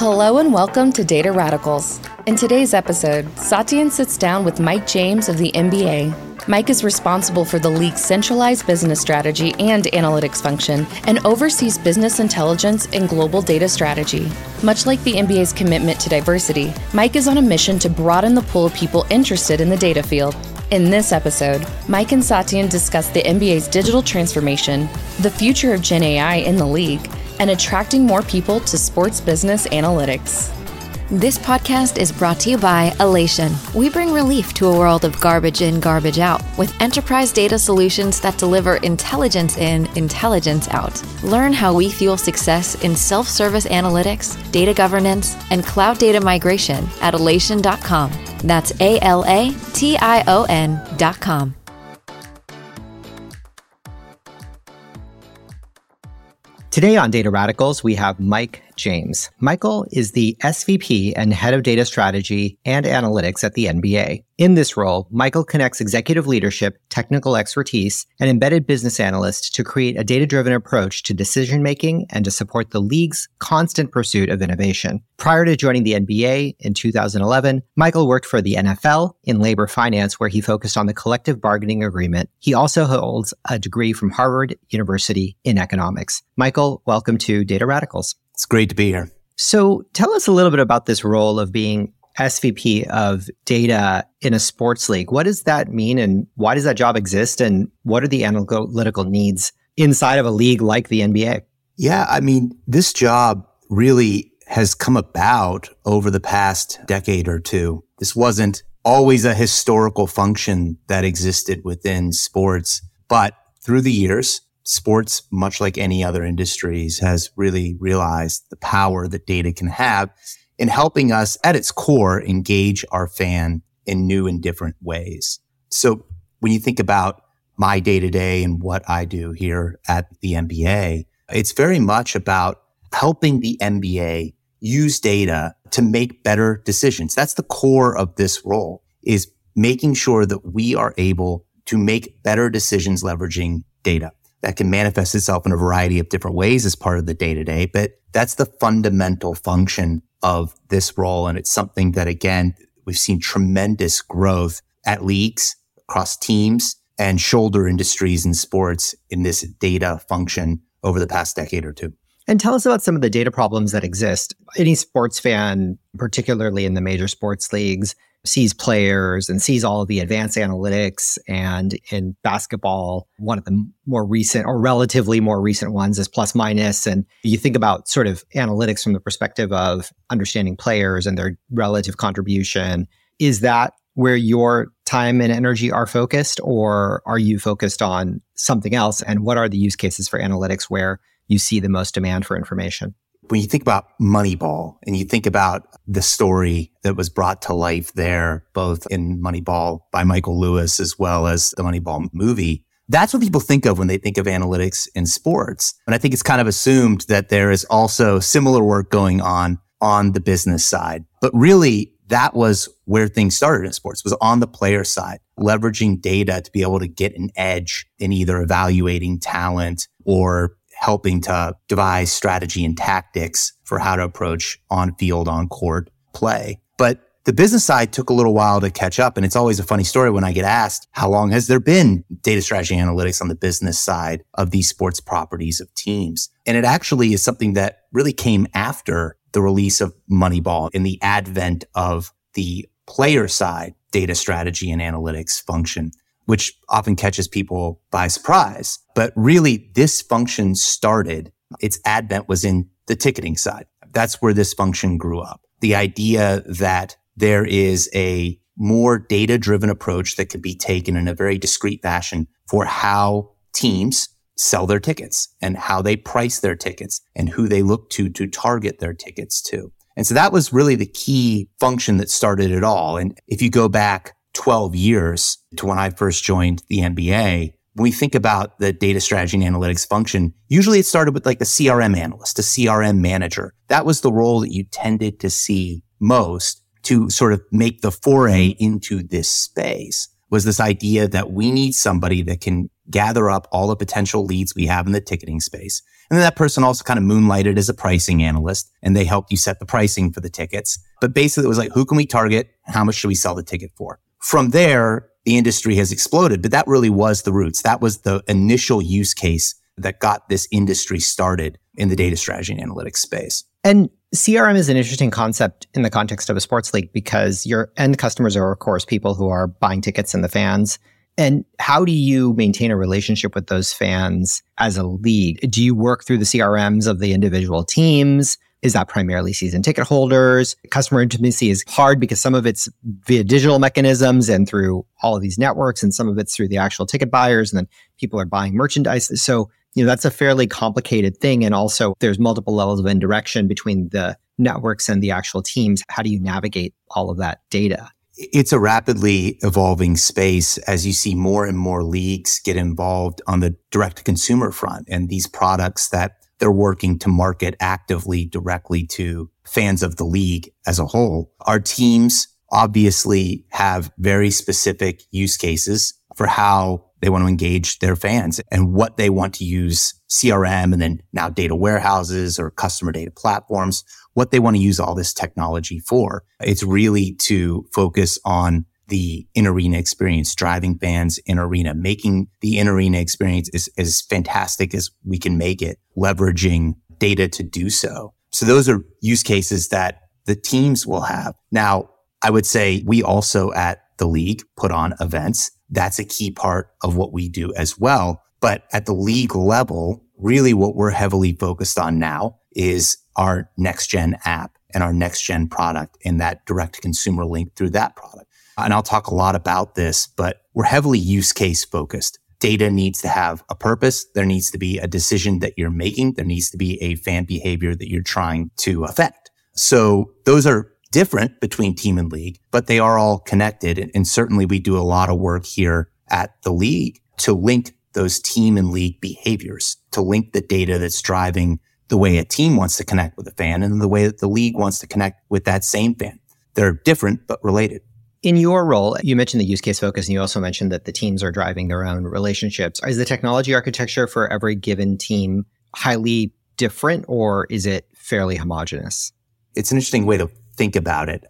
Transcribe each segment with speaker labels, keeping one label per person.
Speaker 1: Hello and welcome to Data Radicals. In today's episode, Satyen sits down with Mike James of the NBA. Mike is responsible for the league's centralized business strategy and analytics function and oversees business intelligence and global data strategy. Much like the NBA's commitment to diversity, Mike is on a mission to broaden the pool of people interested in the data field. In this episode, Mike and Satyen discuss the NBA's digital transformation, the future of Gen AI in the league, and attracting more people to sports business analytics.
Speaker 2: This podcast is brought to you by Alation. We bring relief to a world of garbage in, garbage out with enterprise data solutions that deliver intelligence in, intelligence out. Learn how we fuel success in self service analytics, data governance, and cloud data migration at alation.com. That's A L A T I O N.com.
Speaker 3: Today on Data Radicals, we have Mike James. Michael is the SVP and head of data strategy and analytics at the NBA. In this role, Michael connects executive leadership, technical expertise, and embedded business analysts to create a data driven approach to decision making and to support the league's constant pursuit of innovation. Prior to joining the NBA in 2011, Michael worked for the NFL in labor finance, where he focused on the collective bargaining agreement. He also holds a degree from Harvard University in economics. Michael, welcome to Data Radicals.
Speaker 4: It's great to be here.
Speaker 3: So tell us a little bit about this role of being SVP of data in a sports league. What does that mean and why does that job exist? And what are the analytical needs inside of a league like the NBA?
Speaker 4: Yeah, I mean, this job really has come about over the past decade or two. This wasn't always a historical function that existed within sports, but through the years, sports, much like any other industries, has really realized the power that data can have in helping us at its core engage our fan in new and different ways. So when you think about my day to day and what I do here at the NBA, it's very much about helping the NBA use data to make better decisions. That's the core of this role is making sure that we are able to make better decisions leveraging data that can manifest itself in a variety of different ways as part of the day to day. But that's the fundamental function of this role. And it's something that, again, we've seen tremendous growth at leagues across teams and shoulder industries in sports in this data function over the past decade or two.
Speaker 3: And tell us about some of the data problems that exist. Any sports fan, particularly in the major sports leagues, sees players and sees all of the advanced analytics. And in basketball, one of the more recent or relatively more recent ones is plus minus. And you think about sort of analytics from the perspective of understanding players and their relative contribution. Is that where your time and energy are focused, or are you focused on something else? And what are the use cases for analytics where you see the most demand for information?
Speaker 4: When you think about Moneyball and you think about the story that was brought to life there, both in Moneyball by Michael Lewis as well as the Moneyball movie, that's what people think of when they think of analytics in sports. And I think it's kind of assumed that there is also similar work going on on the business side. But really, that was where things started in sports was on the player side, leveraging data to be able to get an edge in either evaluating talent or helping to devise strategy and tactics for how to approach on field, on court play. But the business side took a little while to catch up. And it's always a funny story when I get asked, how long has there been data strategy analytics on the business side of these sports properties of teams? And it actually is something that really came after the release of Moneyball and the advent of the player side data strategy and analytics function which often catches people by surprise. But really, this function started, its advent was in the ticketing side. That's where this function grew up. The idea that there is a more data driven approach that could be taken in a very discrete fashion for how teams sell their tickets and how they price their tickets and who they look to to target their tickets to. And so that was really the key function that started it all. And if you go back 12 years to when I first joined the NBA, when we think about the data strategy and analytics function, usually it started with like the CRM analyst, a CRM manager. That was the role that you tended to see most to sort of make the foray into this space was this idea that we need somebody that can gather up all the potential leads we have in the ticketing space And then that person also kind of moonlighted as a pricing analyst and they helped you set the pricing for the tickets. But basically it was like, who can we target? How much should we sell the ticket for? From there, the industry has exploded, but that really was the roots. That was the initial use case that got this industry started in the data strategy and analytics space.
Speaker 3: And CRM is an interesting concept in the context of a sports league because your end customers are, of course, people who are buying tickets and the fans. And how do you maintain a relationship with those fans as a league? Do you work through the CRMs of the individual teams? Is that primarily season ticket holders? Customer intimacy is hard because some of it's via digital mechanisms and through all of these networks, and some of it's through the actual ticket buyers, and then people are buying merchandise. So you know, that's a fairly complicated thing. And also there's multiple levels of indirection between the networks and the actual teams. How do you navigate all of that data?
Speaker 4: It's a rapidly evolving space as you see more and more leagues get involved on the direct to consumer front and these products that they're working to market actively directly to fans of the league as a whole. Our teams obviously have very specific use cases for how they want to engage their fans and what they want to use CRM and then now data warehouses or customer data platforms, what they want to use all this technology for. It's really to focus on the in arena experience, driving fans in arena, making the in arena experience as, as fantastic as we can make it, leveraging data to do so. So those are use cases that the teams will have. Now, I would say we also at the league put on events that's a key part of what we do as well. But at the league level, really what we're heavily focused on now is our next gen app and our next gen product and that direct consumer link through that product. And I'll talk a lot about this, but we're heavily use case focused. Data needs to have a purpose. There needs to be a decision that you're making. There needs to be a fan behavior that you're trying to affect. So those are different between team and league, but they are all connected. And, and certainly we do a lot of work here at the league to link those team and league behaviors, to link the data that's driving the way a team wants to connect with a fan and the way that the league wants to connect with that same fan. They're different, but related.
Speaker 3: In your role, you mentioned the use case focus, and you also mentioned that the teams are driving their own relationships. Is the technology architecture for every given team highly different, or is it fairly homogenous?
Speaker 4: It's an interesting way to think about it.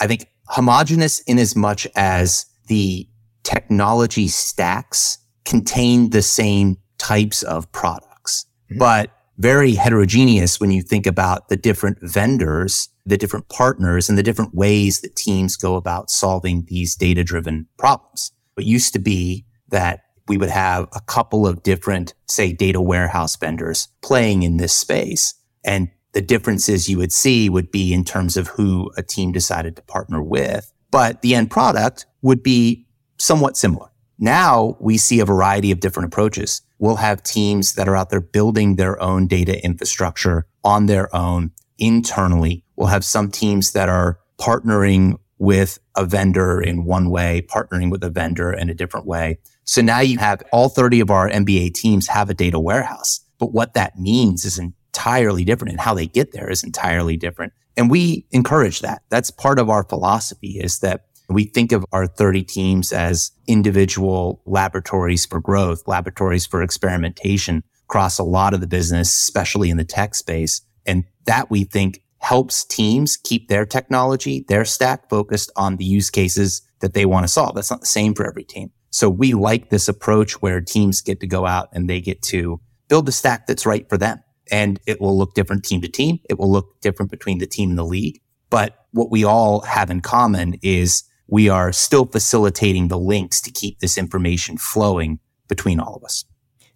Speaker 4: I think homogenous in as much as the technology stacks contain the same types of products, mm-hmm. but very heterogeneous when you think about the different vendors, the different partners and the different ways that teams go about solving these data driven problems. It used to be that we would have a couple of different, say, data warehouse vendors playing in this space. And the differences you would see would be in terms of who a team decided to partner with, but the end product would be somewhat similar. Now we see a variety of different approaches. We'll have teams that are out there building their own data infrastructure on their own internally. We'll have some teams that are partnering with a vendor in one way, partnering with a vendor in a different way. So now you have all 30 of our NBA teams have a data warehouse. But what that means is entirely different and how they get there is entirely different. And we encourage that. That's part of our philosophy is that we think of our 30 teams as individual laboratories for growth, laboratories for experimentation across a lot of the business, especially in the tech space. And that we think helps teams keep their technology, their stack focused on the use cases that they want to solve. That's not the same for every team. So we like this approach where teams get to go out and they get to build a stack that's right for them and it will look different team to team. It will look different between the team and the league. But what we all have in common is we are still facilitating the links to keep this information flowing between all of us.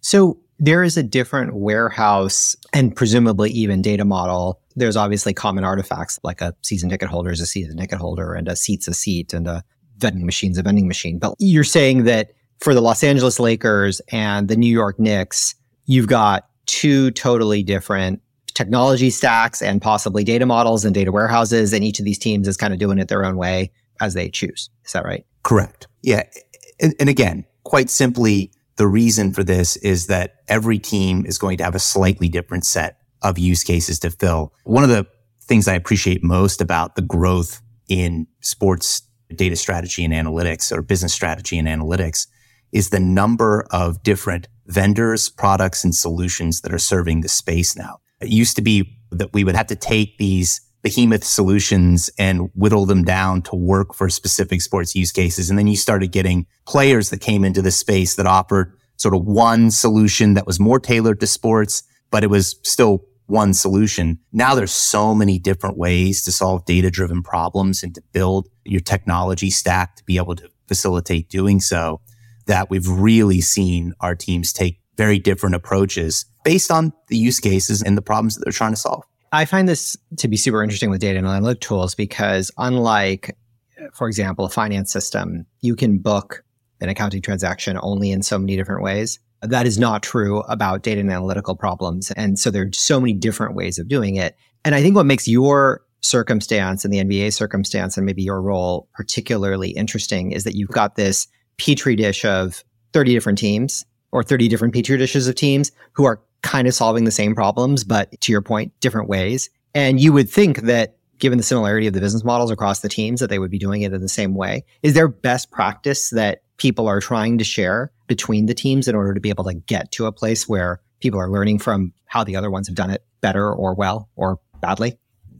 Speaker 3: So there is a different warehouse and presumably even data model. There's obviously common artifacts like a season ticket holder is a season ticket holder and a seat's a seat and a vending machine's a vending machine. But you're saying that for the Los Angeles Lakers and the New York Knicks, you've got two totally different technology stacks and possibly data models and data warehouses. And each of these teams is kind of doing it their own way as they choose. Is that right?
Speaker 4: Correct. Yeah. And, and again, quite simply, the reason for this is that every team is going to have a slightly different set of use cases to fill. One of the things I appreciate most about the growth in sports data strategy and analytics or business strategy and analytics is the number of different vendors, products, and solutions that are serving the space now. It used to be that we would have to take these behemoth solutions and whittle them down to work for specific sports use cases. And then you started getting players that came into the space that offered sort of one solution that was more tailored to sports, but it was still one solution. Now there's so many different ways to solve data driven problems and to build your technology stack to be able to facilitate doing so that we've really seen our teams take very different approaches based on the use cases and the problems that they're trying to solve.
Speaker 3: I find this to be super interesting with data and analytic tools because unlike, for example, a finance system, you can book an accounting transaction only in so many different ways. That is not true about data and analytical problems. And so there are so many different ways of doing it. And I think what makes your circumstance and the NBA circumstance and maybe your role particularly interesting is that you've got this petri dish of 30 different teams or 30 different petri dishes of teams who are kind of solving the same problems, but to your point, different ways. And you would think that given the similarity of the business models across the teams, that they would be doing it in the same way. Is there best practice that people are trying to share between the teams in order to be able to get to a place where people are learning from how the other ones have done it better or well or badly?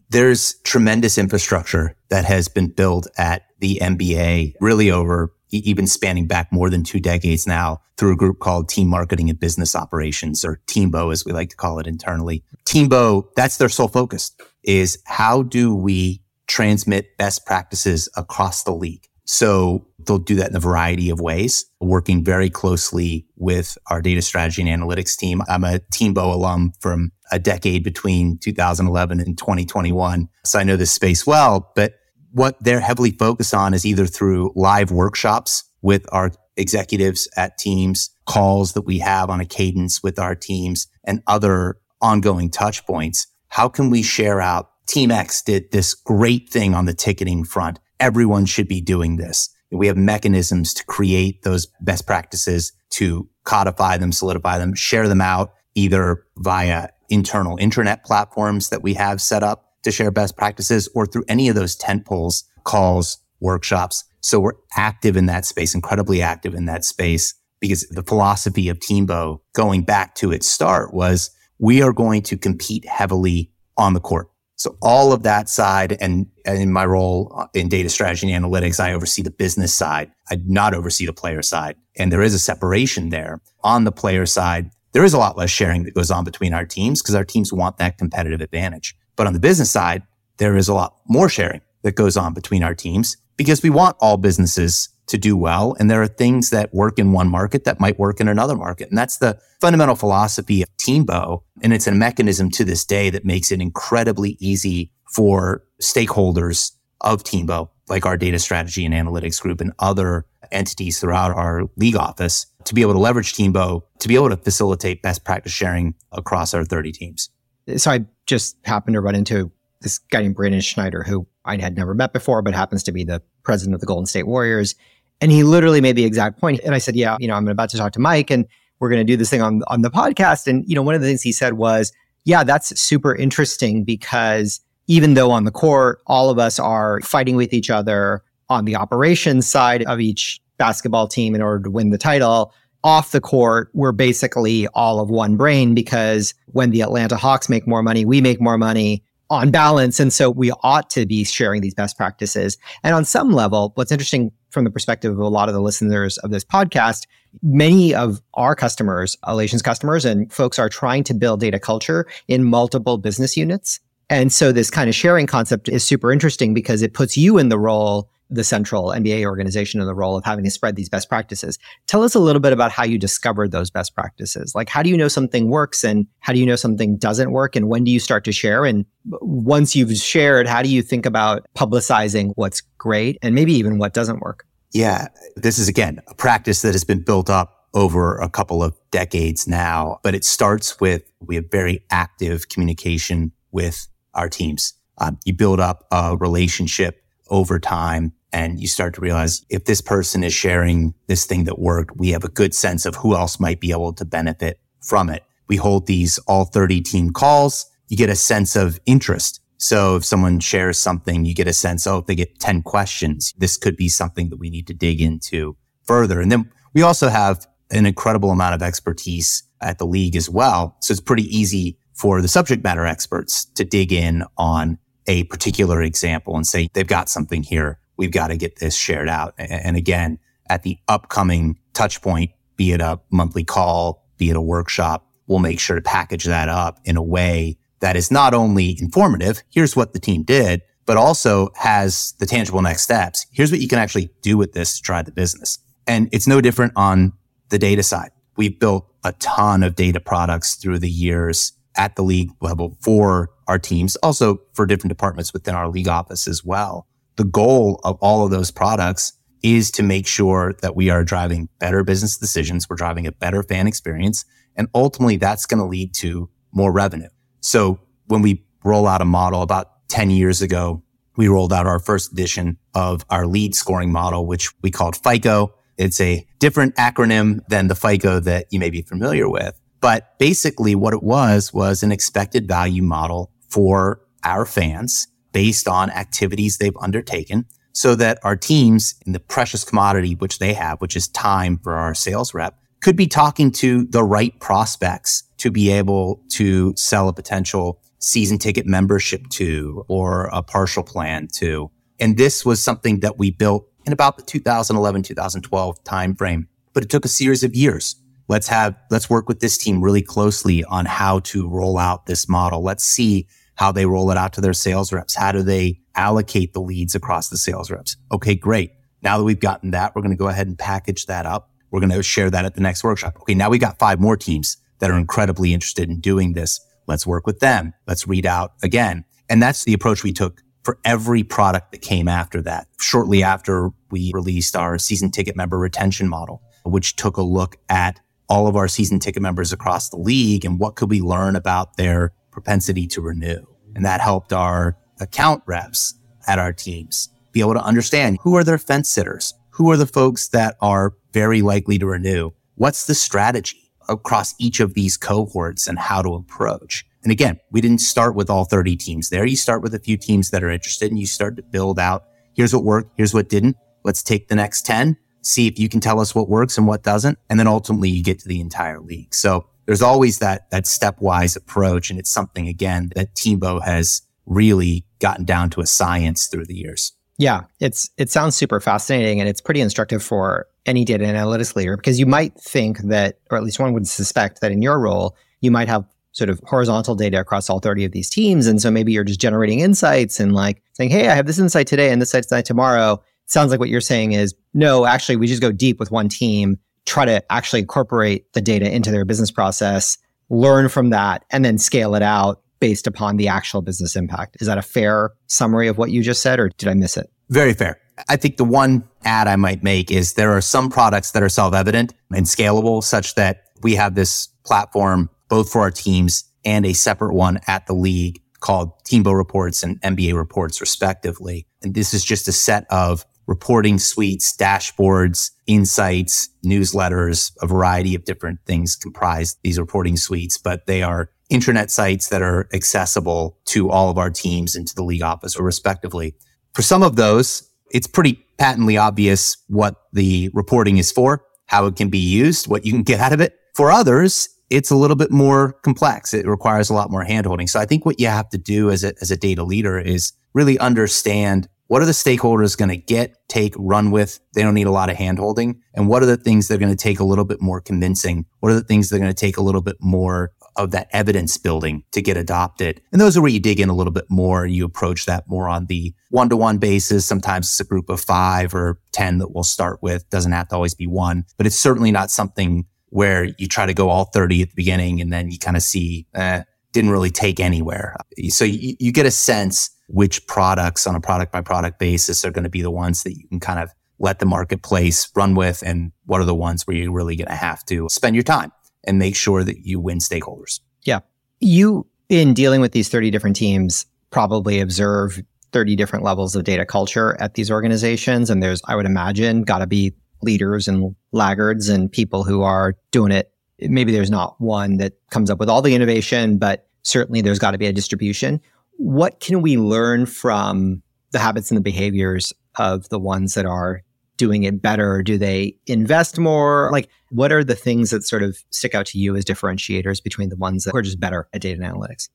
Speaker 4: There's tremendous infrastructure that has been built at the NBA really over even spanning back more than two decades now through a group called Team Marketing and Business Operations or Teambo, as we like to call it internally. Teambo, that's their sole focus is how do we transmit best practices across the league? So they'll do that in a variety of ways, working very closely with our data strategy and analytics team. I'm a Teambo alum from a decade between 2011 and 2021. So I know this space well, but what they're heavily focused on is either through live workshops with our executives at teams, calls that we have on a cadence with our teams and other ongoing touch points. How can we share out Team X did this great thing on the ticketing front. Everyone should be doing this. We have mechanisms to create those best practices, to codify them, solidify them, share them out either via internal intranet platforms that we have set up to share best practices or through any of those tent poles, calls, workshops. So we're active in that space, incredibly active in that space because the philosophy of Teambo going back to its start was we are going to compete heavily on the court. So all of that side and, and in my role in data strategy and analytics, I oversee the business side. I do not oversee the player side. And there is a separation there on the player side. There is a lot less sharing that goes on between our teams because our teams want that competitive advantage. But on the business side, there is a lot more sharing that goes on between our teams because we want all businesses to do well. And there are things that work in one market that might work in another market. And that's the fundamental philosophy of Teambo. And it's a mechanism to this day that makes it incredibly easy for stakeholders of Teambo, like our data strategy and analytics group and other entities throughout our league office to be able to leverage Teambo to be able to facilitate best practice sharing across our 30 teams
Speaker 3: so I just happened to run into this guy named Brandon Schneider, who I had never met before, but happens to be the president of the Golden State Warriors. And he literally made the exact point. And I said, Yeah, you know, I'm about to talk to Mike and we're going to do this thing on, on the podcast. And, you know, one of the things he said was, Yeah, that's super interesting because even though on the court, all of us are fighting with each other on the operations side of each basketball team in order to win the title, off the court, we're basically all of one brain because when the Atlanta Hawks make more money, we make more money on balance. And so we ought to be sharing these best practices. And on some level, what's interesting from the perspective of a lot of the listeners of this podcast, many of our customers, Alation's customers and folks are trying to build data culture in multiple business units. And so this kind of sharing concept is super interesting because it puts you in the role the central NBA organization in the role of having to spread these best practices. Tell us a little bit about how you discovered those best practices. Like, how do you know something works and how do you know something doesn't work? And when do you start to share? And once you've shared, how do you think about publicizing what's great and maybe even what doesn't work?
Speaker 4: Yeah, this is again a practice that has been built up over a couple of decades now, but it starts with we have very active communication with our teams. Um, you build up a relationship over time and you start to realize if this person is sharing this thing that worked, we have a good sense of who else might be able to benefit from it. We hold these all 30 team calls. You get a sense of interest. So if someone shares something, you get a sense, oh, if they get 10 questions, this could be something that we need to dig into further. And then we also have an incredible amount of expertise at the league as well. So it's pretty easy for the subject matter experts to dig in on a particular example and say, they've got something here. We've got to get this shared out. And again, at the upcoming touch point, be it a monthly call, be it a workshop, we'll make sure to package that up in a way that is not only informative. Here's what the team did, but also has the tangible next steps. Here's what you can actually do with this to drive the business. And it's no different on the data side. We've built a ton of data products through the years at the league level for our teams, also for different departments within our league office as well. The goal of all of those products is to make sure that we are driving better business decisions. We're driving a better fan experience. And ultimately that's going to lead to more revenue. So when we roll out a model about 10 years ago, we rolled out our first edition of our lead scoring model, which we called FICO. It's a different acronym than the FICO that you may be familiar with. But basically what it was was an expected value model for our fans based on activities they've undertaken so that our teams in the precious commodity which they have, which is time for our sales rep, could be talking to the right prospects to be able to sell a potential season ticket membership to or a partial plan to. And this was something that we built in about the 2011, 2012 timeframe, but it took a series of years. Let's have, let's work with this team really closely on how to roll out this model. Let's see how they roll it out to their sales reps. How do they allocate the leads across the sales reps? Okay, great. Now that we've gotten that, we're going to go ahead and package that up. We're going to share that at the next workshop. Okay. Now we've got five more teams that are incredibly interested in doing this. Let's work with them. Let's read out again. And that's the approach we took for every product that came after that. Shortly after we released our season ticket member retention model, which took a look at all of our season ticket members across the league and what could we learn about their propensity to renew. And that helped our account reps at our teams be able to understand who are their fence sitters? Who are the folks that are very likely to renew? What's the strategy across each of these cohorts and how to approach? And again, we didn't start with all 30 teams there. You start with a few teams that are interested and you start to build out. Here's what worked. Here's what didn't. Let's take the next 10, see if you can tell us what works and what doesn't. And then ultimately you get to the entire league. So there's always that, that stepwise approach. And it's something again that Teambo has really gotten down to a science through the years.
Speaker 3: Yeah, it's it sounds super fascinating and it's pretty instructive for any data analytics leader because you might think that, or at least one would suspect that in your role, you might have sort of horizontal data across all 30 of these teams. And so maybe you're just generating insights and like saying, Hey, I have this insight today and this insight tomorrow. Sounds like what you're saying is no, actually, we just go deep with one team try to actually incorporate the data into their business process, learn from that, and then scale it out based upon the actual business impact. Is that a fair summary of what you just said, or did I miss it?
Speaker 4: Very fair. I think the one add I might make is there are some products that are self evident and scalable such that we have this platform both for our teams and a separate one at the league called Teambo Reports and NBA Reports, respectively. And this is just a set of reporting suites, dashboards, insights, newsletters, a variety of different things comprise these reporting suites, but they are intranet sites that are accessible to all of our teams and to the league office respectively. For some of those, it's pretty patently obvious what the reporting is for, how it can be used, what you can get out of it. For others, it's a little bit more complex. It requires a lot more handholding. So I think what you have to do as a, as a data leader is really understand what are the stakeholders going to get, take, run with? They don't need a lot of handholding. And what are the things they're going to take a little bit more convincing? What are the things they're going to take a little bit more of that evidence building to get adopted? And those are where you dig in a little bit more. You approach that more on the one to one basis. Sometimes it's a group of five or 10 that we'll start with. Doesn't have to always be one, but it's certainly not something where you try to go all 30 at the beginning and then you kind of see, eh, didn't really take anywhere. So you, you get a sense which products on a product by product basis are going to be the ones that you can kind of let the marketplace run with and what are the ones where you're really going to have to spend your time and make sure that you win stakeholders.
Speaker 3: Yeah. You, in dealing with these 30 different teams, probably observe 30 different levels of data culture at these organizations. And there's, I would imagine, got to be leaders and laggards and people who are doing it. Maybe there's not one that comes up with all the innovation, but certainly there's got to be a distribution what can we learn from the habits and the behaviors of the ones that are doing it better? Do they invest more? Like, what are the things that sort of stick out to you as differentiators between the ones that are just better at data analytics?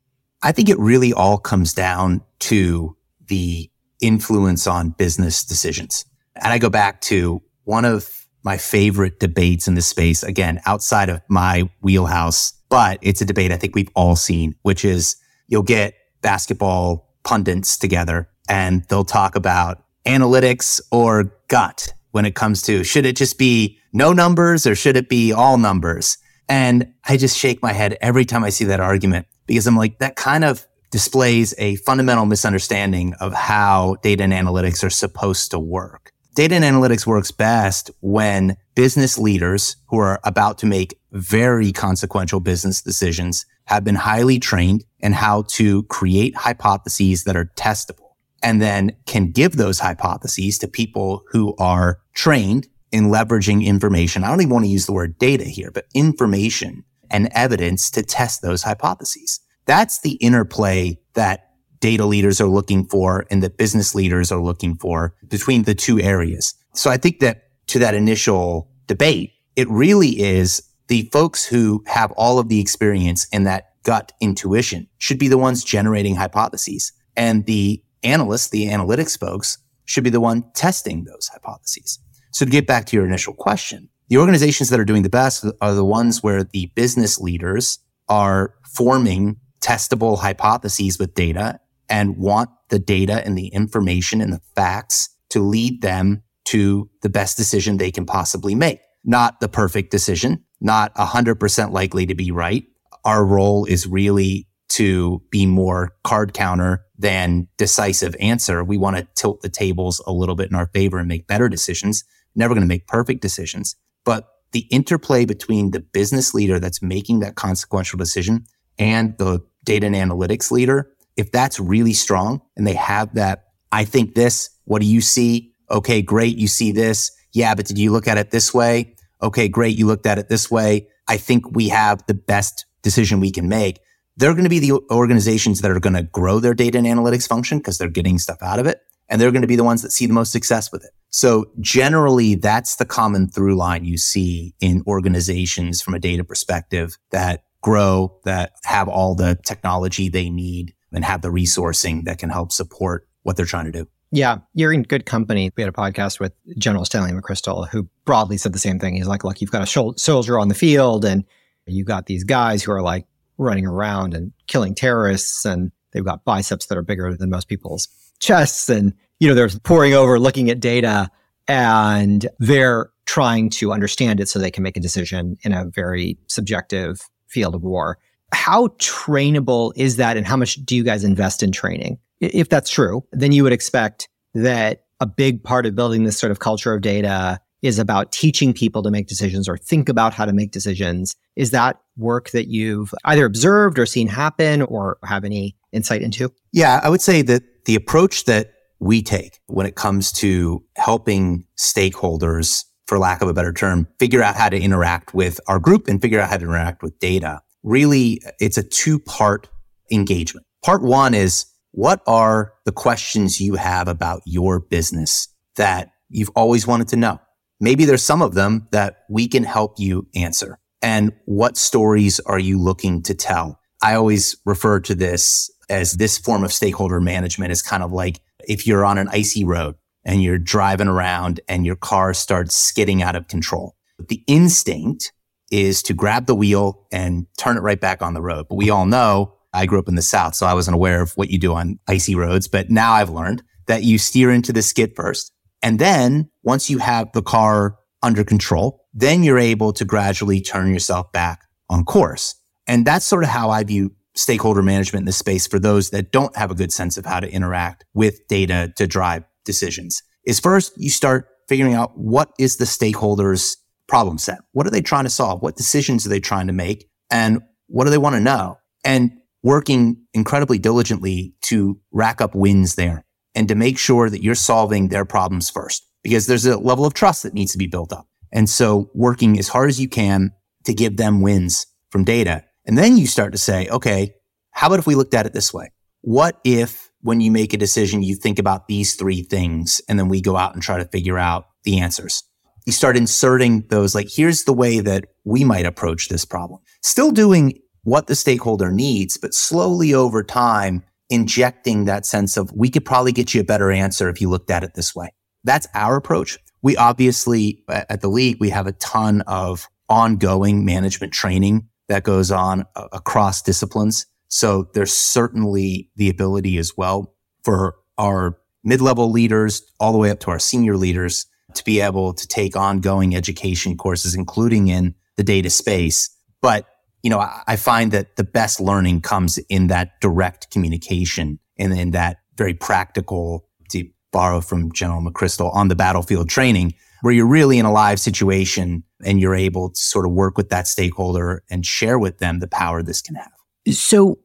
Speaker 4: I think it really all comes down to the influence on business decisions. And I go back to one of my favorite debates in this space, again, outside of my wheelhouse, but it's a debate I think we've all seen, which is you'll get basketball pundits together and they'll talk about analytics or gut when it comes to should it just be no numbers or should it be all numbers? And I just shake my head every time I see that argument because I'm like, that kind of displays a fundamental misunderstanding of how data and analytics are supposed to work. Data and analytics works best when business leaders who are about to make very consequential business decisions have been highly trained in how to create hypotheses that are testable and then can give those hypotheses to people who are trained in leveraging information. I don't even want to use the word data here, but information and evidence to test those hypotheses. That's the interplay that data leaders are looking for and that business leaders are looking for between the two areas. So I think that to that initial debate, it really is the folks who have all of the experience and that gut intuition should be the ones generating hypotheses. And the analysts, the analytics folks, should be the one testing those hypotheses. So to get back to your initial question, the organizations that are doing the best are the ones where the business leaders are forming testable hypotheses with data and want the data and the information and the facts to lead them to the best decision they can possibly make. Not the perfect decision, not 100% likely to be right. Our role is really to be more card counter than decisive answer. We want to tilt the tables a little bit in our favor and make better decisions. Never going to make perfect decisions, but the interplay between the business leader that's making that consequential decision and the data and analytics leader, if that's really strong and they have that, I think this, what do you see? Okay, great. You see this. Yeah, but did you look at it this way? Okay, great. You looked at it this way. I think we have the best decision we can make they're going to be the organizations that are going to grow their data and analytics function because they're getting stuff out of it. And they're going to be the ones that see the most success with it. So generally, that's the common through line you see in organizations from a data perspective that grow, that have all the technology they need and have the resourcing that can help support what they're trying to do.
Speaker 3: Yeah, you're in good company. We had a podcast with General Stanley McChrystal, who broadly said the same thing. He's like, look, you've got a soldier on the field and you got these guys who are like running around and killing terrorists and they've got biceps that are bigger than most people's chests. And you know they're pouring over looking at data and they're trying to understand it so they can make a decision in a very subjective field of war. How trainable is that and how much do you guys invest in training? If that's true then you would expect that a big part of building this sort of culture of data is about teaching people to make decisions or think about how to make decisions. Is that work that you've either observed or seen happen or have any insight into?
Speaker 4: Yeah, I would say that the approach that we take when it comes to helping stakeholders, for lack of a better term, figure out how to interact with our group and figure out how to interact with data. Really, it's a two part engagement. Part one is what are the questions you have about your business that you've always wanted to know? Maybe there's some of them that we can help you answer. And what stories are you looking to tell? I always refer to this as this form of stakeholder management is kind of like if you're on an icy road and you're driving around and your car starts skidding out of control. The instinct is to grab the wheel and turn it right back on the road. But we all know I grew up in the South, so I wasn't aware of what you do on icy roads. But now I've learned that you steer into the skid first and then once you have the car under control, then you're able to gradually turn yourself back on course. And that's sort of how I view stakeholder management in this space for those that don't have a good sense of how to interact with data to drive decisions is first you start figuring out what is the stakeholders problem set? What are they trying to solve? What decisions are they trying to make? And what do they want to know? And working incredibly diligently to rack up wins there and to make sure that you're solving their problems first because there's a level of trust that needs to be built up. And so working as hard as you can to give them wins from data. And then you start to say, okay, how about if we looked at it this way? What if when you make a decision, you think about these three things and then we go out and try to figure out the answers. You start inserting those, like, here's the way that we might approach this problem. Still doing what the stakeholder needs, but slowly over time, injecting that sense of we could probably get you a better answer if you looked at it this way. That's our approach. We obviously at the league, we have a ton of ongoing management training that goes on uh, across disciplines. So there's certainly the ability as well for our mid-level leaders all the way up to our senior leaders to be able to take ongoing education courses, including in the data space. But you know, I, I find that the best learning comes in that direct communication and in that very practical, to borrow from General McChrystal, on the battlefield training, where you're really in a live situation and you're able to sort of work with that stakeholder and share with them the power this can have.
Speaker 3: So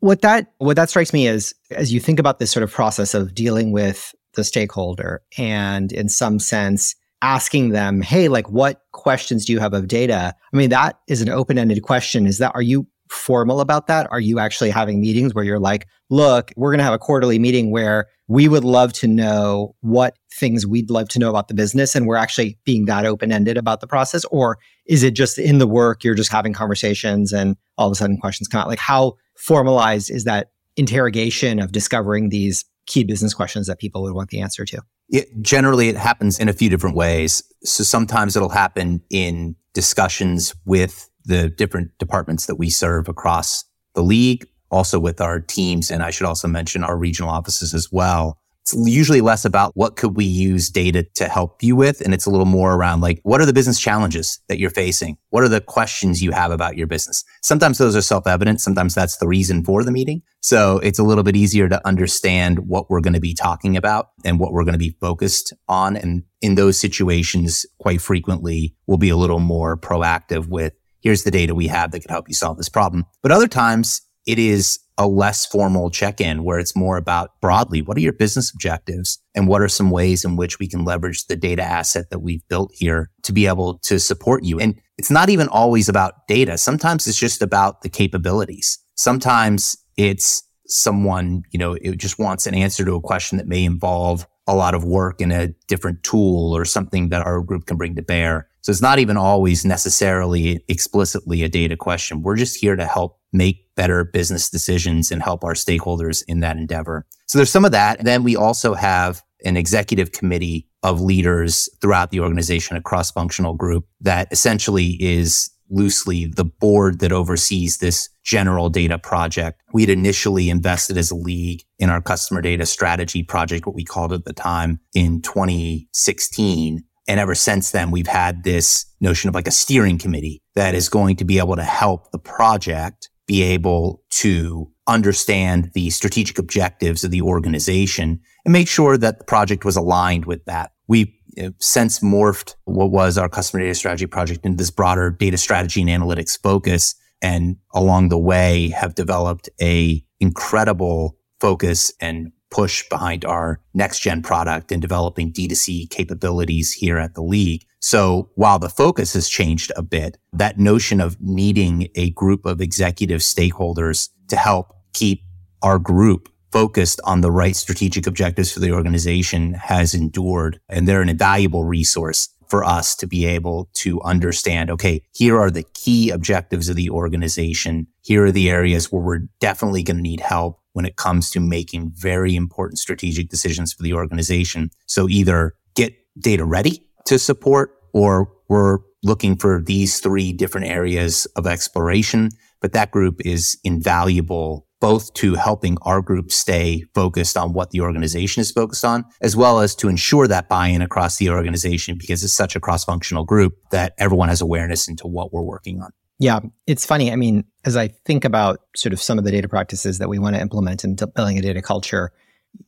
Speaker 3: what that what that strikes me is as you think about this sort of process of dealing with the stakeholder and in some sense asking them, hey, like what questions do you have of data? I mean, that is an open-ended question. Is that are you formal about that? Are you actually having meetings where you're like, look, we're going to have a quarterly meeting where we would love to know what things we'd love to know about the business and we're actually being that open-ended about the process or is it just in the work you're just having conversations and all of a sudden questions come out like how formalized is that interrogation of discovering these key business questions that people would want the answer to
Speaker 4: it, generally, it happens in a few different ways. So sometimes it'll happen in discussions with the different departments that we serve across the league, also with our teams. And I should also mention our regional offices as well. It's usually less about what could we use data to help you with. And it's a little more around like, what are the business challenges that you're facing? What are the questions you have about your business? Sometimes those are self-evident. Sometimes that's the reason for the meeting. So it's a little bit easier to understand what we're going to be talking about and what we're going to be focused on. And in those situations, quite frequently, we'll be a little more proactive with here's the data we have that could help you solve this problem. But other times it is a less formal check-in where it's more about broadly, what are your business objectives and what are some ways in which we can leverage the data asset that we've built here to be able to support you? And it's not even always about data. Sometimes it's just about the capabilities. Sometimes it's someone, you know, it just wants an answer to a question that may involve a lot of work in a different tool or something that our group can bring to bear. So it's not even always necessarily explicitly a data question. We're just here to help make better business decisions and help our stakeholders in that endeavor. So there's some of that. Then we also have an executive committee of leaders throughout the organization, a cross functional group that essentially is loosely the board that oversees this general data project. We had initially invested as a league in our customer data strategy project, what we called at the time in 2016. And ever since then, we've had this notion of like a steering committee that is going to be able to help the project be able to understand the strategic objectives of the organization and make sure that the project was aligned with that. We since morphed what was our customer data strategy project into this broader data strategy and analytics focus. And along the way have developed a incredible focus and push behind our next gen product and developing D2C capabilities here at the league. So while the focus has changed a bit, that notion of needing a group of executive stakeholders to help keep our group focused on the right strategic objectives for the organization has endured. And they're an invaluable resource for us to be able to understand, okay, here are the key objectives of the organization. Here are the areas where we're definitely going to need help when it comes to making very important strategic decisions for the organization. So either get data ready to support or we're looking for these three different areas of exploration. But that group is invaluable both to helping our group stay focused on what the organization is focused on, as well as to ensure that buy-in across the organization because it's such a cross-functional group that everyone has awareness into what we're working on.
Speaker 3: Yeah, it's funny. I mean, as I think about sort of some of the data practices that we want to implement in building a data culture,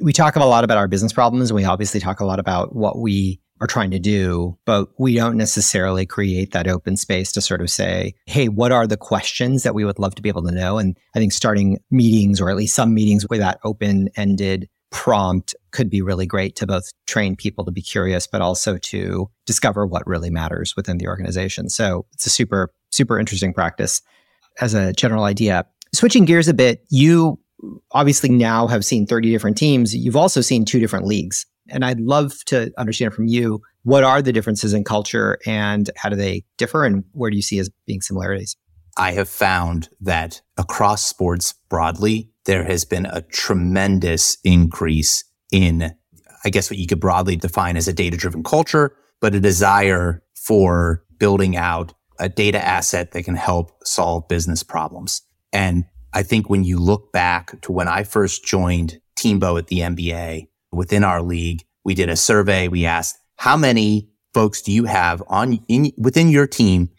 Speaker 3: we talk a lot about our business problems. We obviously talk a lot about what we are trying to do, but we don't necessarily create that open space to sort of say, hey, what are the questions that we would love to be able to know? And I think starting meetings or at least some meetings with that open ended prompt could be really great to both train people to be curious, but also to discover what really matters within the organization. So it's a super, super interesting practice as a general idea. Switching gears a bit, you obviously now have seen 30 different teams. You've also seen two different leagues And I'd love to understand from you what are the differences in culture and how do they differ and where do you see as being similarities?
Speaker 4: I have found that across sports broadly, there has been a tremendous increase in, I guess, what you could broadly define as a data driven culture, but a desire for building out a data asset that can help solve business problems. And I think when you look back to when I first joined TMBO at the NBA within our league, we did a survey. We asked, how many folks do you have on in, within your team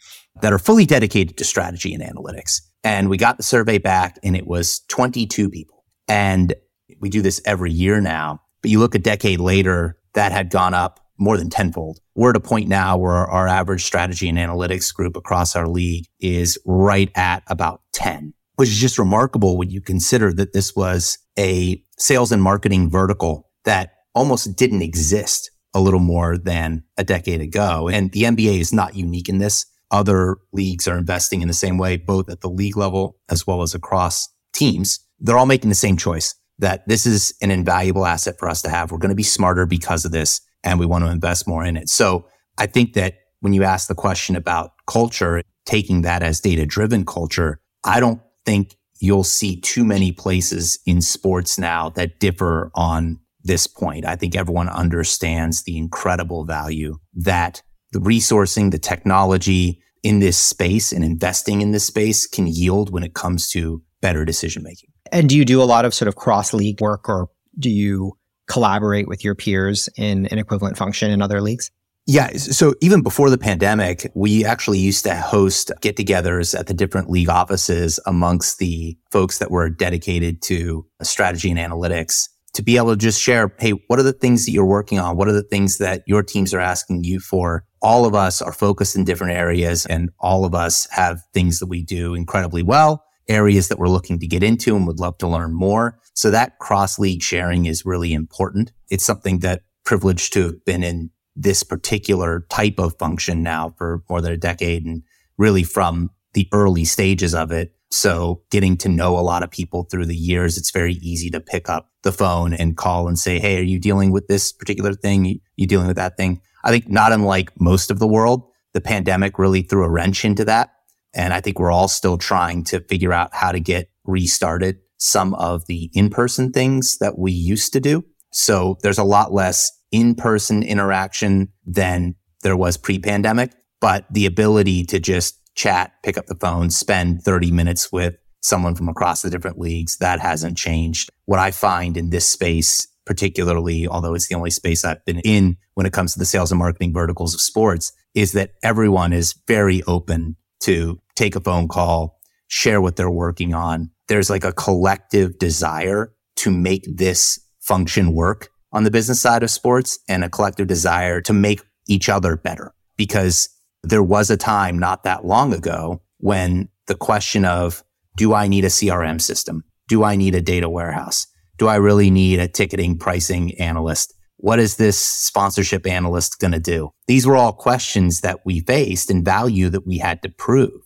Speaker 4: that are fully dedicated to strategy and analytics? And we got the survey back and it was 22 people. And we do this every year now. But you look a decade later, that had gone up more than tenfold. We're at a point now where our average strategy and analytics group across our league is right at about 10, which is just remarkable when you consider that this was a sales and marketing vertical that almost didn't exist a little more than a decade ago. And the NBA is not unique in this. Other leagues are investing in the same way, both at the league level as well as across teams. They're all making the same choice that this is an invaluable asset for us to have. We're going to be smarter because of this and we want to invest more in it. So I think that when you ask the question about culture, taking that as data driven culture, I don't think you'll see too many places in sports now that differ on this point. I think everyone understands the incredible value that the resourcing, the technology in this space and investing in this space can yield when it comes to better decision making.
Speaker 3: And do you do a lot of sort of cross league work or do you collaborate with your peers in an equivalent function in other leagues?
Speaker 4: Yeah. So even before the pandemic, we actually used to host get togethers at the different league offices amongst the folks that were dedicated to strategy and analytics to be able to just share, Hey, what are the things that you're working on? What are the things that your teams are asking you for? All of us are focused in different areas and all of us have things that we do incredibly well, areas that we're looking to get into and would love to learn more. So that cross league sharing is really important. It's something that privileged to have been in this particular type of function now for more than a decade and really from the early stages of it. So getting to know a lot of people through the years, it's very easy to pick up the phone and call and say, Hey, are you dealing with this particular thing? You dealing with that thing? I think not unlike most of the world, the pandemic really threw a wrench into that. And I think we're all still trying to figure out how to get restarted some of the in-person things that we used to do. So there's a lot less in-person interaction than there was pre-pandemic, but the ability to just chat, pick up the phone, spend 30 minutes with someone from across the different leagues, that hasn't changed. What I find in this space, particularly, although it's the only space I've been in when it comes to the sales and marketing verticals of sports, is that everyone is very open to take a phone call, share what they're working on, there's like a collective desire to make this function work on the business side of sports and a collective desire to make each other better because there was a time not that long ago when the question of do I need a CRM system? Do I need a data warehouse? Do I really need a ticketing pricing analyst? What is this sponsorship analyst going to do? These were all questions that we faced and value that we had to prove.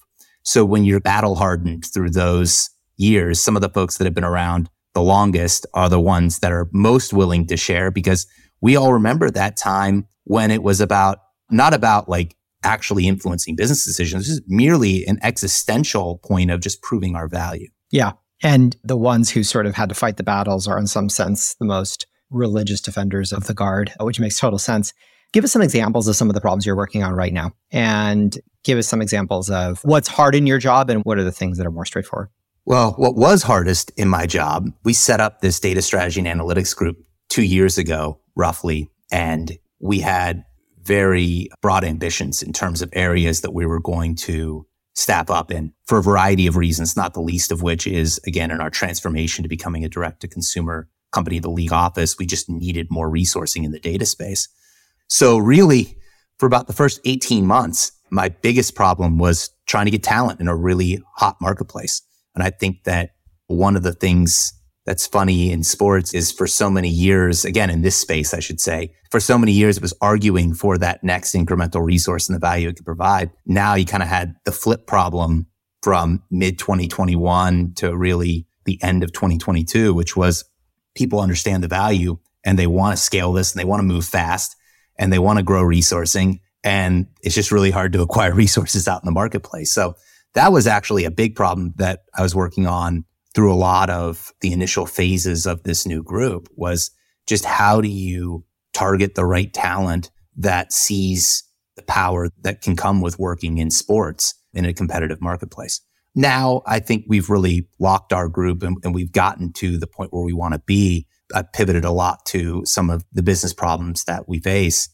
Speaker 4: So when you're battle hardened through those years, some of the folks that have been around the longest are the ones that are most willing to share because we all remember that time when it was about not about like actually influencing business decisions, just merely an existential point of just proving our value.
Speaker 3: Yeah. And the ones who sort of had to fight the battles are in some sense the most religious defenders of the guard, which makes total sense. Give us some examples of some of the problems you're working on right now and give us some examples of what's hard in your job and what are the things that are more straightforward.
Speaker 4: Well, what was hardest in my job, we set up this data strategy and analytics group two years ago, roughly, and we had very broad ambitions in terms of areas that we were going to staff up in for a variety of reasons, not the least of which is, again, in our transformation to becoming a direct to consumer company, the league office, we just needed more resourcing in the data space. So really, for about the first 18 months, my biggest problem was trying to get talent in a really hot marketplace. And I think that one of the things that's funny in sports is for so many years, again, in this space, I should say, for so many years, it was arguing for that next incremental resource and the value it could provide. Now you kind of had the flip problem from mid 2021 to really the end of 2022, which was people understand the value and they want to scale this and they want to move fast and they want to grow resourcing. And it's just really hard to acquire resources out in the marketplace. So that was actually a big problem that I was working on through a lot of the initial phases of this new group was just how do you target the right talent that sees the power that can come with working in sports in a competitive marketplace. Now I think we've really locked our group and, and we've gotten to the point where we want to be. I pivoted a lot to some of the business problems that we face.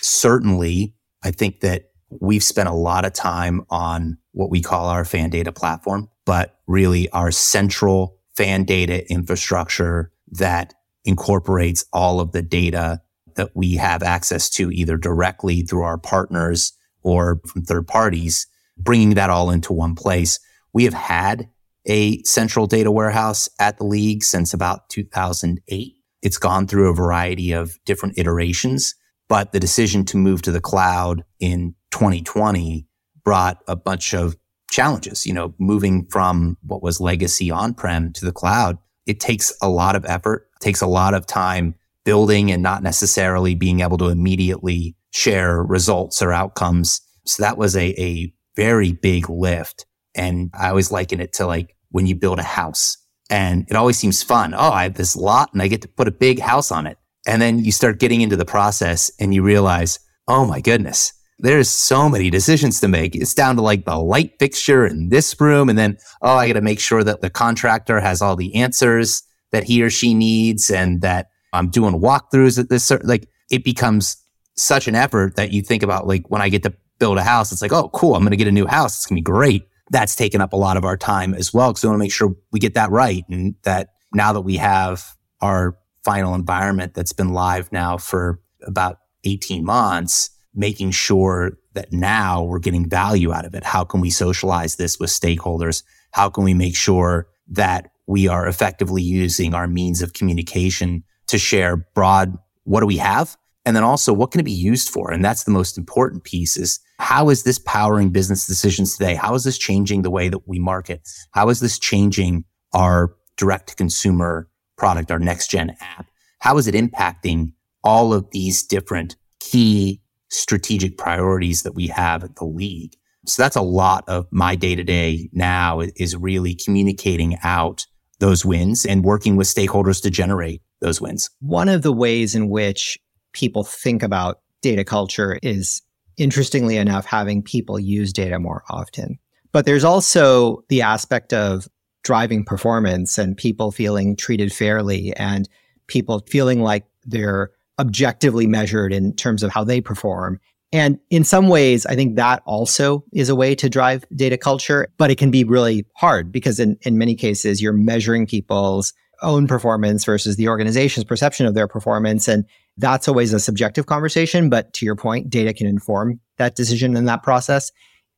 Speaker 4: Certainly, I think that we've spent a lot of time on what we call our fan data platform, but really our central fan data infrastructure that incorporates all of the data that we have access to either directly through our partners or from third parties, bringing that all into one place. We have had a central data warehouse at the league since about 2008. It's gone through a variety of different iterations, but the decision to move to the cloud in 2020 brought a bunch of challenges. You know, moving from what was legacy on-prem to the cloud, it takes a lot of effort, takes a lot of time building and not necessarily being able to immediately share results or outcomes. So that was a, a very big lift. And I always liken it to like when you build a house and it always seems fun. Oh, I have this lot and I get to put a big house on it. And then you start getting into the process and you realize, oh my goodness, there's so many decisions to make. It's down to like the light fixture in this room. And then, oh, I got to make sure that the contractor has all the answers that he or she needs and that I'm doing walkthroughs at this, like it becomes such an effort that you think about like when I get to build a house, it's like, oh, cool. I'm going to get a new house. It's going to be great. That's taken up a lot of our time as well. Cause we want to make sure we get that right. And that now that we have our final environment that's been live now for about 18 months, making sure that now we're getting value out of it. How can we socialize this with stakeholders? How can we make sure that we are effectively using our means of communication to share broad, what do we have? And then also, what can it be used for? And that's the most important piece is how is this powering business decisions today? How is this changing the way that we market? How is this changing our direct to consumer product, our next gen app? How is it impacting all of these different key strategic priorities that we have at the league? So that's a lot of my day to day now is really communicating out those wins and working with stakeholders to generate those wins.
Speaker 3: One of the ways in which people think about data culture is interestingly enough having people use data more often. But there's also the aspect of driving performance and people feeling treated fairly and people feeling like they're objectively measured in terms of how they perform. And in some ways, I think that also is a way to drive data culture, but it can be really hard because in, in many cases, you're measuring people's own performance versus the organization's perception of their performance. And that's always a subjective conversation. But to your point, data can inform that decision in that process.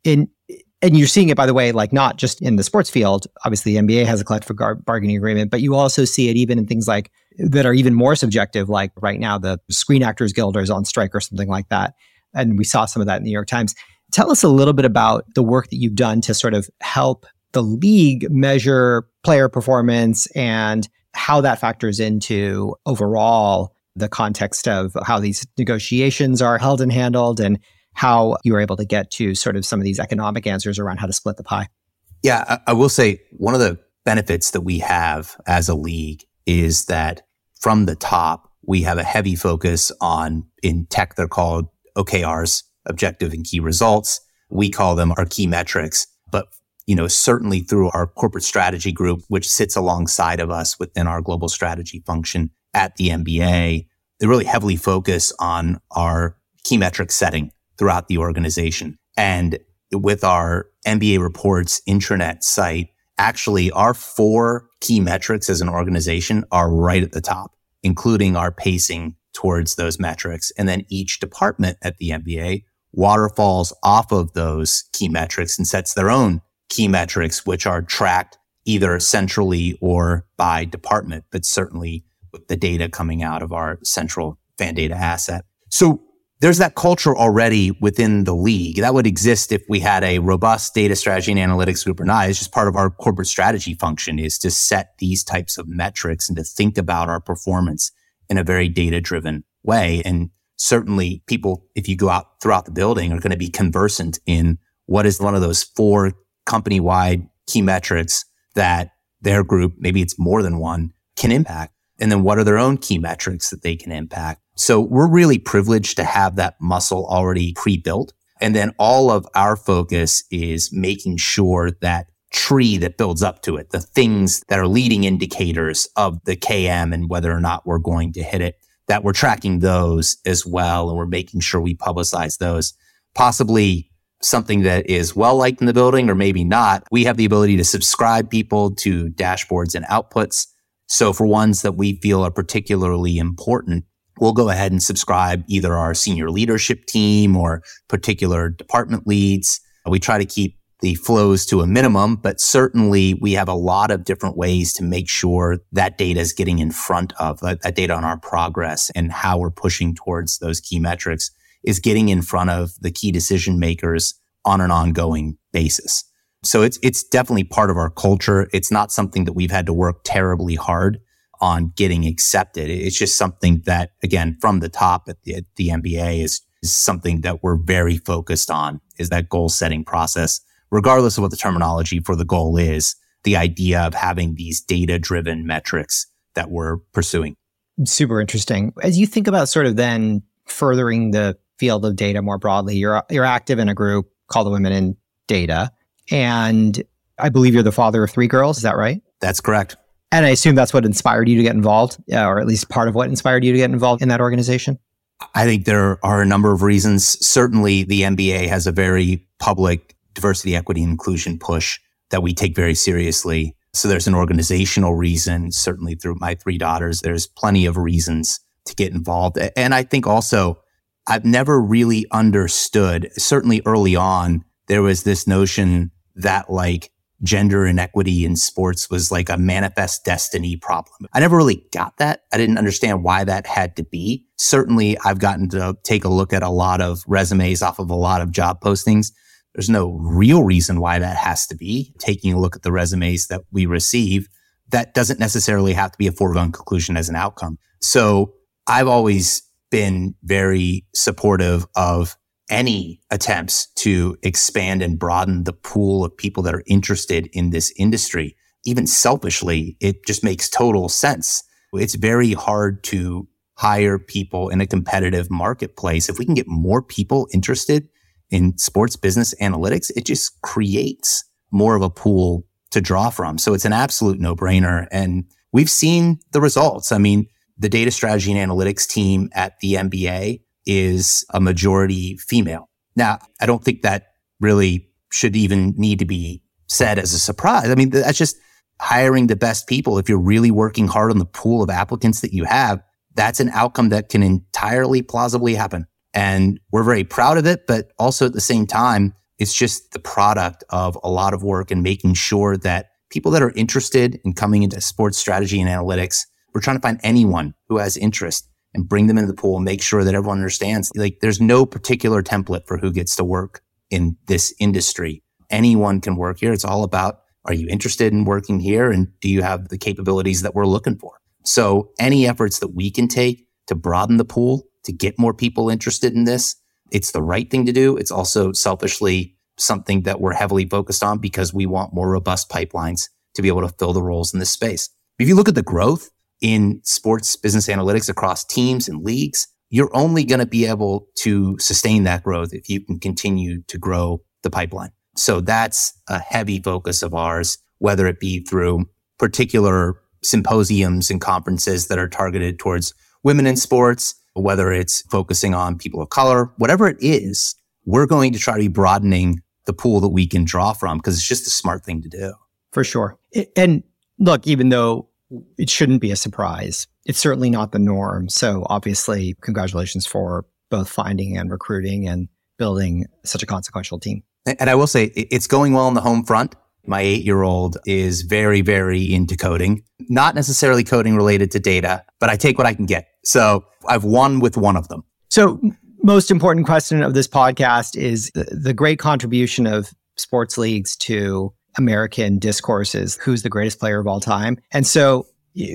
Speaker 3: In, and you're seeing it, by the way, like not just in the sports field. Obviously, the NBA has a collective bargaining agreement, but you also see it even in things like that are even more subjective, like right now, the Screen Actors Guild is on strike or something like that. And we saw some of that in the New York Times. Tell us a little bit about the work that you've done to sort of help the league measure player performance and how that factors into overall the context of how these negotiations are held and handled and how you were able to get to sort of some of these economic answers around how to split the pie.
Speaker 4: Yeah, I, I will say one of the benefits that we have as a league is that from the top, we have a heavy focus on in tech, they're called OKRs, objective and key results. We call them our key metrics. But you know, certainly through our corporate strategy group, which sits alongside of us within our global strategy function at the NBA, they really heavily focus on our key metric setting throughout the organization. And with our NBA reports intranet site, actually our four key metrics as an organization are right at the top, including our pacing towards those metrics. And then each department at the NBA waterfalls off of those key metrics and sets their own key metrics, which are tracked either centrally or by department, but certainly with the data coming out of our central fan data asset. So there's that culture already within the league that would exist if we had a robust data strategy and analytics group or not. It's just part of our corporate strategy function is to set these types of metrics and to think about our performance in a very data driven way. And certainly people, if you go out throughout the building, are going to be conversant in what is one of those four company wide key metrics that their group, maybe it's more than one, can impact. And then what are their own key metrics that they can impact? So we're really privileged to have that muscle already pre-built. And then all of our focus is making sure that tree that builds up to it, the things that are leading indicators of the KM and whether or not we're going to hit it, that we're tracking those as well. And we're making sure we publicize those. Possibly something that is well liked in the building or maybe not. We have the ability to subscribe people to dashboards and outputs. So for ones that we feel are particularly important, we'll go ahead and subscribe either our senior leadership team or particular department leads. We try to keep the flows to a minimum, but certainly we have a lot of different ways to make sure that data is getting in front of that, that data on our progress and how we're pushing towards those key metrics is getting in front of the key decision makers on an ongoing basis. So it's, it's definitely part of our culture. It's not something that we've had to work terribly hard on getting accepted. It's just something that, again, from the top at the, at the NBA is, is something that we're very focused on is that goal setting process regardless of what the terminology for the goal is, the idea of having these data driven metrics that we're pursuing.
Speaker 3: Super interesting. As you think about sort of then furthering the field of data more broadly, you're you're active in a group called the Women in Data, and I believe you're the father of three girls. Is that right?
Speaker 4: That's correct.
Speaker 3: And I assume that's what inspired you to get involved, uh, or at least part of what inspired you to get involved in that organization.
Speaker 4: I think there are a number of reasons. Certainly, the NBA has a very public diversity, equity, inclusion push that we take very seriously. So there's an organizational reason, certainly through my three daughters, there's plenty of reasons to get involved. And I think also I've never really understood, certainly early on, there was this notion that like gender inequity in sports was like a manifest destiny problem. I never really got that. I didn't understand why that had to be. Certainly I've gotten to take a look at a lot of resumes off of a lot of job postings there's no real reason why that has to be. Taking a look at the resumes that we receive, that doesn't necessarily have to be a foregone conclusion as an outcome. So I've always been very supportive of any attempts to expand and broaden the pool of people that are interested in this industry. Even selfishly, it just makes total sense. It's very hard to hire people in a competitive marketplace. If we can get more people interested in sports business analytics, it just creates more of a pool to draw from. So it's an absolute no brainer. And we've seen the results. I mean, the data strategy and analytics team at the NBA is a majority female. Now, I don't think that really should even need to be said as a surprise. I mean, that's just hiring the best people. If you're really working hard on the pool of applicants that you have, that's an outcome that can entirely plausibly happen. And we're very proud of it, but also at the same time, it's just the product of a lot of work and making sure that people that are interested in coming into sports strategy and analytics, we're trying to find anyone who has interest and bring them into the pool and make sure that everyone understands like there's no particular template for who gets to work in this industry. Anyone can work here. It's all about are you interested in working here and do you have the capabilities that we're looking for? So any efforts that we can take to broaden the pool to get more people interested in this. It's the right thing to do. It's also selfishly something that we're heavily focused on because we want more robust pipelines to be able to fill the roles in this space. If you look at the growth in sports business analytics across teams and leagues, you're only going to be able to sustain that growth if you can continue to grow the pipeline. So that's a heavy focus of ours, whether it be through particular symposiums and conferences that are targeted towards women in sports, whether it's focusing on people of color, whatever it is, we're going to try to be broadening the pool that we can draw from because it's just a smart thing to do.
Speaker 3: For sure. And look, even though it shouldn't be a surprise, it's certainly not the norm. So obviously, congratulations for both finding and recruiting and building such a consequential team.
Speaker 4: And I will say it's going well on the home front. My eight year old is very, very into coding, not necessarily coding related to data, but I take what I can get. So I've won with one of them.
Speaker 3: So, most important question of this podcast is the, the great contribution of sports leagues to American discourses. Who's the greatest player of all time? And so,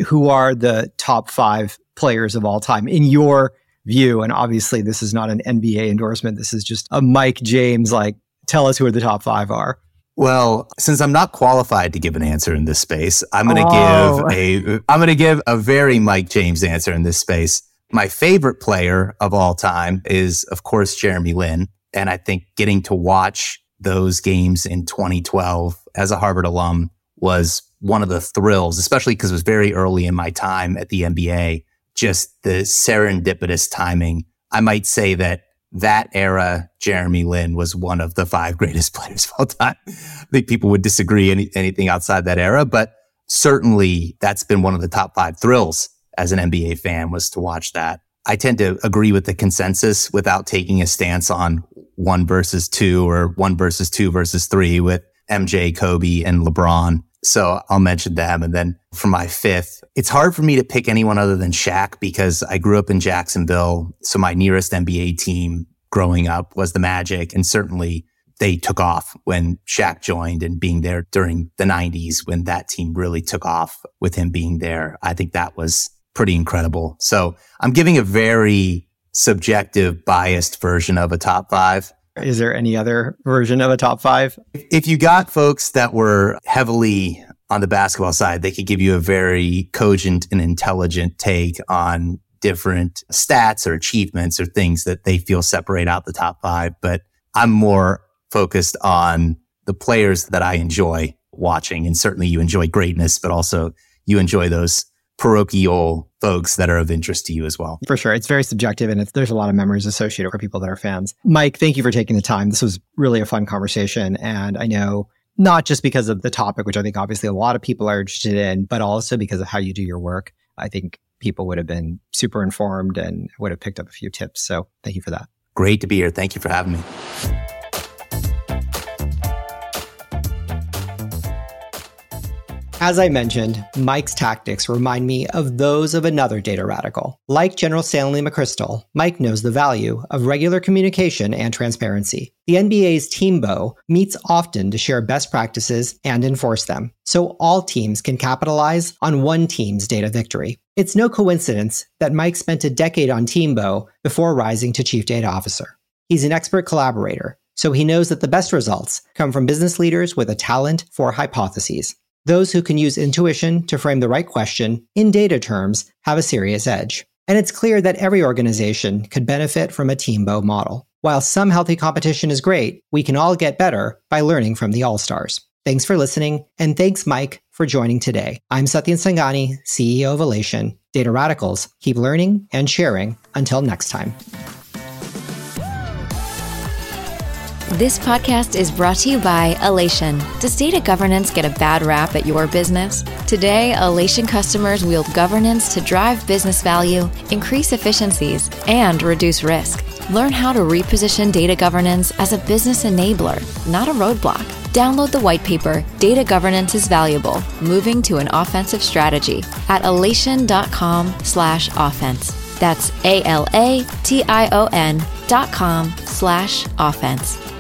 Speaker 3: who are the top five players of all time in your view? And obviously, this is not an NBA endorsement. This is just a Mike James, like, tell us who are the top five are.
Speaker 4: Well, since I'm not qualified to give an answer in this space, I'm going to oh. give a I'm going to give a very Mike James answer in this space. My favorite player of all time is of course Jeremy Lin, and I think getting to watch those games in 2012 as a Harvard alum was one of the thrills, especially because it was very early in my time at the NBA. Just the serendipitous timing. I might say that that era, Jeremy Lin was one of the five greatest players of all time. I think people would disagree any, anything outside that era, but certainly that's been one of the top five thrills as an NBA fan was to watch that. I tend to agree with the consensus without taking a stance on one versus two or one versus two versus three with MJ, Kobe, and LeBron. So I'll mention them. And then for my fifth, it's hard for me to pick anyone other than Shaq because I grew up in Jacksonville. So my nearest NBA team growing up was the Magic. And certainly they took off when Shaq joined and being there during the 90s when that team really took off with him being there. I think that was pretty incredible. So I'm giving a very subjective, biased version of a top five.
Speaker 3: Is there any other version of a top five?
Speaker 4: If you got folks that were heavily on the basketball side, they could give you a very cogent and intelligent take on different stats or achievements or things that they feel separate out the top five. But I'm more focused on the players that I enjoy watching. And certainly you enjoy greatness, but also you enjoy those parochial folks that are of interest to you as well.
Speaker 3: For sure. It's very subjective and there's a lot of memories associated for people that are fans. Mike, thank you for taking the time. This was really a fun conversation. And I know not just because of the topic, which I think obviously a lot of people are interested in, but also because of how you do your work. I think people would have been super informed and would have picked up a few tips. So thank you for that.
Speaker 4: Great to be here. Thank you for having me.
Speaker 3: As I mentioned, Mike's tactics remind me of those of another data radical. Like General Stanley McChrystal, Mike knows the value of regular communication and transparency. The NBA's TMBO meets often to share best practices and enforce them, so all teams can capitalize on one team's data victory. It's no coincidence that Mike spent a decade on TMBO before rising to Chief Data Officer. He's an expert collaborator, so he knows that the best results come from business leaders with a talent for hypotheses. Those who can use intuition to frame the right question in data terms have a serious edge. And it's clear that every organization could benefit from a TMBO model. While some healthy competition is great, we can all get better by learning from the All Stars. Thanks for listening, and thanks, Mike, for joining today. I'm Satyen Sangani, CEO of Alation. Data Radicals, keep learning and sharing. Until next time.
Speaker 2: This podcast is brought to you by Alation. Does data governance get a bad rap at your business? Today, Alation customers wield governance to drive business value, increase efficiencies, and reduce risk. Learn how to reposition data governance as a business enabler, not a roadblock. Download the white paper, Data Governance is Valuable, Moving to an Offensive Strategy at alation.com slash offense. That's A-L-A-T-I-O-N dot com slash offense.